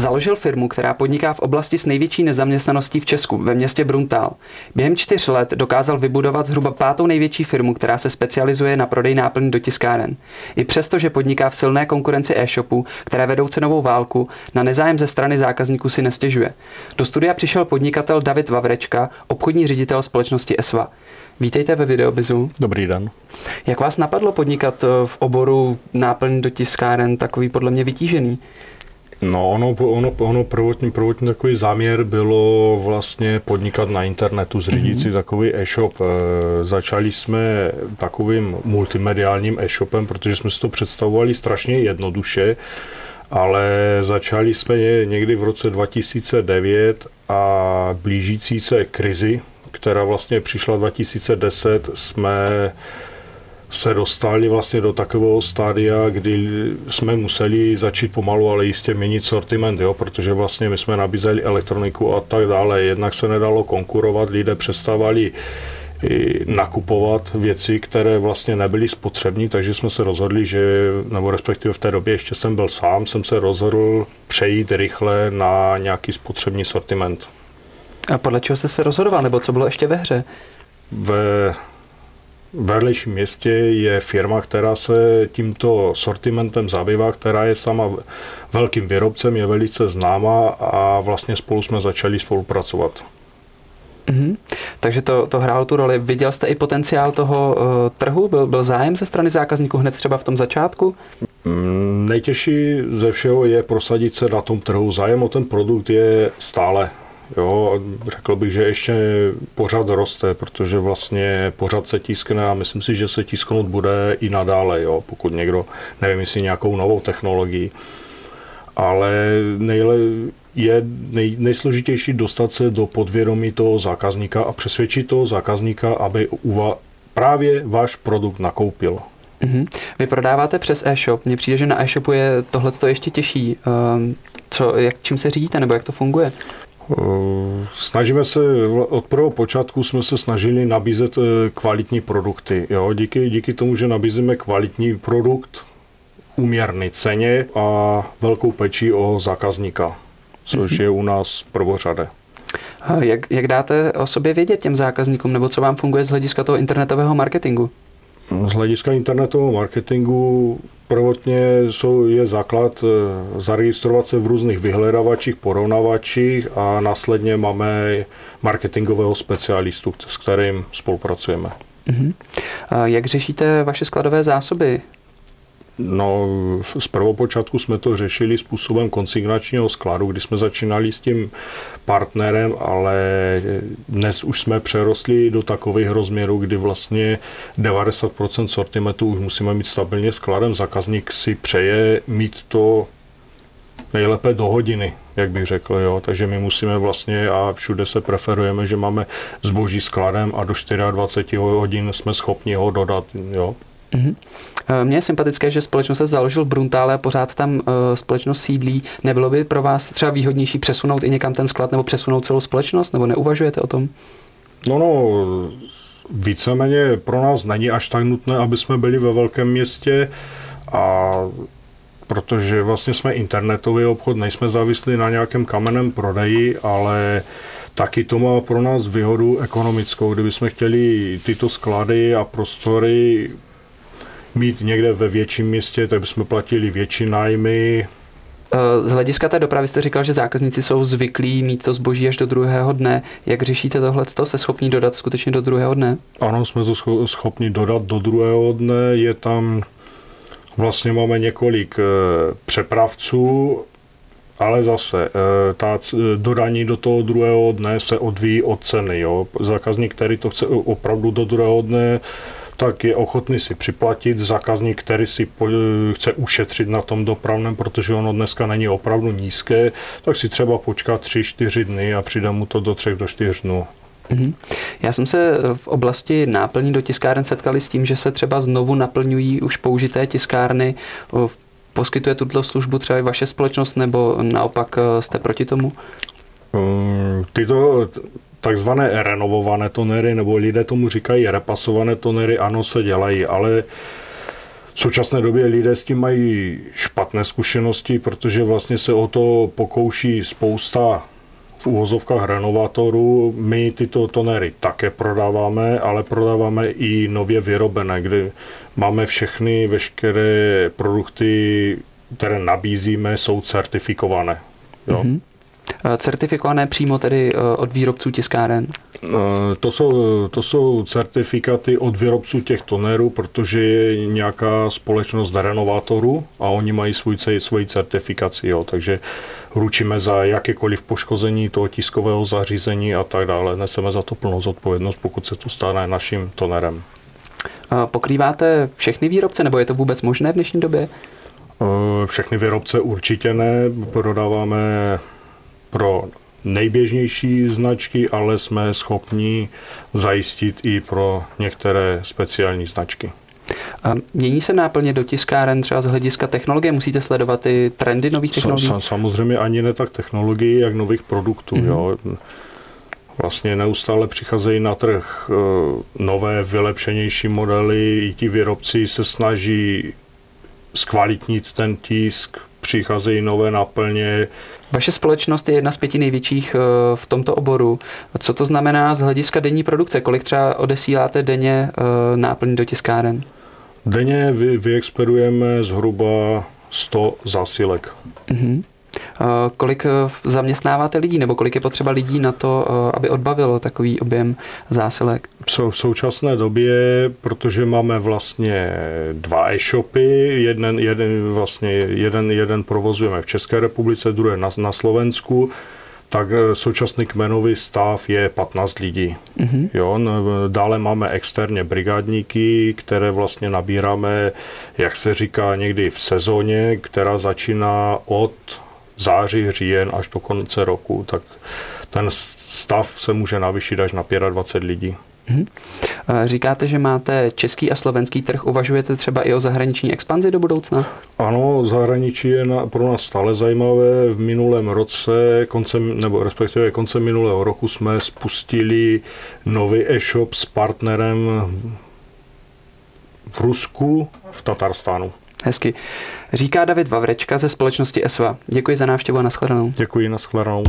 Založil firmu, která podniká v oblasti s největší nezaměstnaností v Česku, ve městě Bruntál. Během čtyř let dokázal vybudovat zhruba pátou největší firmu, která se specializuje na prodej náplň do tiskáren. I přesto, že podniká v silné konkurenci e-shopů, které vedou cenovou válku, na nezájem ze strany zákazníků si nestěžuje. Do studia přišel podnikatel David Vavrečka, obchodní ředitel společnosti ESVA. Vítejte ve Videobizu. Dobrý den. Jak vás napadlo podnikat eh, v oboru náplň do tiskáren, takový podle mě vytížený? No, ono, ono, ono prvotní, prvotní takový záměr bylo vlastně podnikat na internetu, zřídit mm-hmm. si takový e-shop. E, začali jsme takovým multimediálním e-shopem, protože jsme si to představovali strašně jednoduše, ale začali jsme někdy v roce 2009 a blížící se krizi, která vlastně přišla 2010, jsme se dostali vlastně do takového stádia, kdy jsme museli začít pomalu, ale jistě měnit sortiment, jo, protože vlastně my jsme nabízeli elektroniku a tak dále. Jednak se nedalo konkurovat, lidé přestávali nakupovat věci, které vlastně nebyly spotřební, takže jsme se rozhodli, že, nebo respektive v té době ještě jsem byl sám, jsem se rozhodl přejít rychle na nějaký spotřební sortiment. A podle čeho jste se rozhodoval, nebo co bylo ještě ve hře? Ve vedlejším městě je firma, která se tímto sortimentem zabývá, která je sama velkým výrobcem, je velice známá a vlastně spolu jsme začali spolupracovat. Mm-hmm. Takže to, to hrálo tu roli. Viděl jste i potenciál toho uh, trhu? Byl, byl zájem ze strany zákazníků hned třeba v tom začátku? Mm, nejtěžší ze všeho je prosadit se na tom trhu. Zájem o ten produkt je stále. Jo, řekl bych, že ještě pořád roste, protože vlastně pořád se tiskne a myslím si, že se tisknout bude i nadále, jo, pokud někdo, nevím, jestli nějakou novou technologii. Ale nejle, je nej, nejsložitější dostat se do podvědomí toho zákazníka a přesvědčit toho zákazníka, aby uva, právě váš produkt nakoupil. Mm-hmm. Vy prodáváte přes e-shop. Mně přijde, že na e-shopu je tohle ještě těžší. Um, co, jak, čím se řídíte, nebo jak to funguje? Eh, snažíme se, od prvého počátku jsme se snažili nabízet eh, kvalitní produkty. Jo? Díky, díky tomu, že nabízíme kvalitní produkt, úměrný ceně a velkou pečí o zákazníka, což mm-hmm. je u nás prvořade. Jak, jak dáte o sobě vědět těm zákazníkům, nebo co vám funguje z hlediska toho internetového marketingu? Z hlediska internetového marketingu prvotně jsou, je základ eh, zaregistrovat se v různých vyhledavačích, porovnavačích a následně máme marketingového specialistu, s kterým spolupracujeme. Uh-huh. Jak řešíte vaše skladové zásoby? No, z prvopočátku jsme to řešili způsobem konsignačního skladu, kdy jsme začínali s tím partnerem, ale dnes už jsme přerostli do takových rozměrů, kdy vlastně 90% sortimentu už musíme mít stabilně skladem. Zákazník si přeje mít to nejlépe do hodiny, jak bych řekl, jo. Takže my musíme vlastně a všude se preferujeme, že máme zboží skladem a do 24 hodin jsme schopni ho dodat, jo. Mm-hmm. Mně je sympatické, že společnost se založil v Bruntále a pořád tam uh, společnost sídlí. Nebylo by pro vás třeba výhodnější přesunout i někam ten sklad nebo přesunout celou společnost? Nebo neuvažujete o tom? No, no, víceméně pro nás není až tak nutné, aby jsme byli ve velkém městě a protože vlastně jsme internetový obchod, nejsme závislí na nějakém kamenném prodeji, ale taky to má pro nás výhodu ekonomickou. Kdybychom chtěli tyto sklady a prostory mít někde ve větším městě, tak bychom platili větší nájmy. Eh, z hlediska té dopravy jste říkal, že zákazníci jsou zvyklí mít to zboží až do druhého dne. Jak řešíte tohle? Se schopní dodat skutečně do druhého dne? Ano, jsme to schopni dodat do druhého dne. Je tam, vlastně máme několik eh, přepravců, ale zase, eh, ta dodání do toho druhého dne se odvíjí od ceny. Jo? Zákazník, který to chce opravdu do druhého dne, tak je ochotný si připlatit zákazník, který si chce ušetřit na tom dopravném, protože ono dneska není opravdu nízké, tak si třeba počká 3-4 dny a přijde mu to do 3 do 4 dnů. Mhm. Já jsem se v oblasti náplní do tiskáren setkali s tím, že se třeba znovu naplňují už použité tiskárny. Poskytuje tuto službu třeba i vaše společnost, nebo naopak e, jste proti tomu? Tyto takzvané renovované tonery, nebo lidé tomu říkají repasované tonery, ano, se dělají, ale v současné době lidé s tím mají špatné zkušenosti, protože vlastně se o to pokouší spousta v úvozovkách renovátorů. My tyto tonery také prodáváme, ale prodáváme i nově vyrobené, kde máme všechny, veškeré produkty, které nabízíme, jsou certifikované. Jo? Mm-hmm. Certifikované přímo tedy eh, od výrobců tiskáren? Eh, to jsou, to jsou certifikáty od výrobců těch tonerů, protože je nějaká společnost renovátorů a oni mají svůj, svoji certifikaci, jo, takže ručíme za jakékoliv poškození toho tiskového zařízení a tak dále. Neseme za to plnou zodpovědnost, pokud se to stane naším tonerem. Pokrýváte všechny výrobce, nebo je to vůbec možné v dnešní době? Eh, všechny výrobce určitě ne. Prodáváme pro nejběžnější značky, ale jsme schopni zajistit i pro některé speciální značky. A mění se náplně do tiskáren třeba z hlediska technologie? Musíte sledovat i trendy nových technologií? Sa, samozřejmě ani ne tak technologií, jak nových produktů. Mm-hmm. Jo. Vlastně neustále přicházejí na trh eh, nové, vylepšenější modely. I ti výrobci se snaží zkvalitnit ten tisk, přicházejí nové náplně. Vaše společnost je jedna z pěti největších eh, v tomto oboru. Co to znamená z hlediska denní produkce? Kolik třeba odesíláte denně eh, náplň do tiskáren? Denně vy, vyexperujeme zhruba 100 zásilek. Uh-huh. Kolik eh, zaměstnáváte lidí, nebo kolik je potřeba lidí na to, eh, aby odbavilo takový objem zásilek? V současné době, protože máme vlastně dva e-shopy, jeden, jeden, vlastně jeden, jeden provozujeme v České republice, druhý na, na Slovensku, tak eh, současný kmenový stav je 15 lidí. Mm-hmm. Jo, dále máme externě brigádníky, které vlastně nabíráme, jak se říká, někdy v sezóně, která začíná od září, říjen až do konce roku, tak ten stav se může navýšit až na 25 lidí. Mhm. Říkáte, že máte český a slovenský trh. Uvažujete třeba i o zahraniční expanzi do budoucna? Ano, zahraničí je na, pro nás stále zajímavé. V minulém roce, koncem, nebo respektive koncem minulého roku jsme spustili nový e-shop s partnerem v Rusku, v Tatarstánu. Hezky. Říká David Vavrečka ze společnosti ESVA. Děkuji za návštěvu a nashledanou. Děkuji, nashledanou.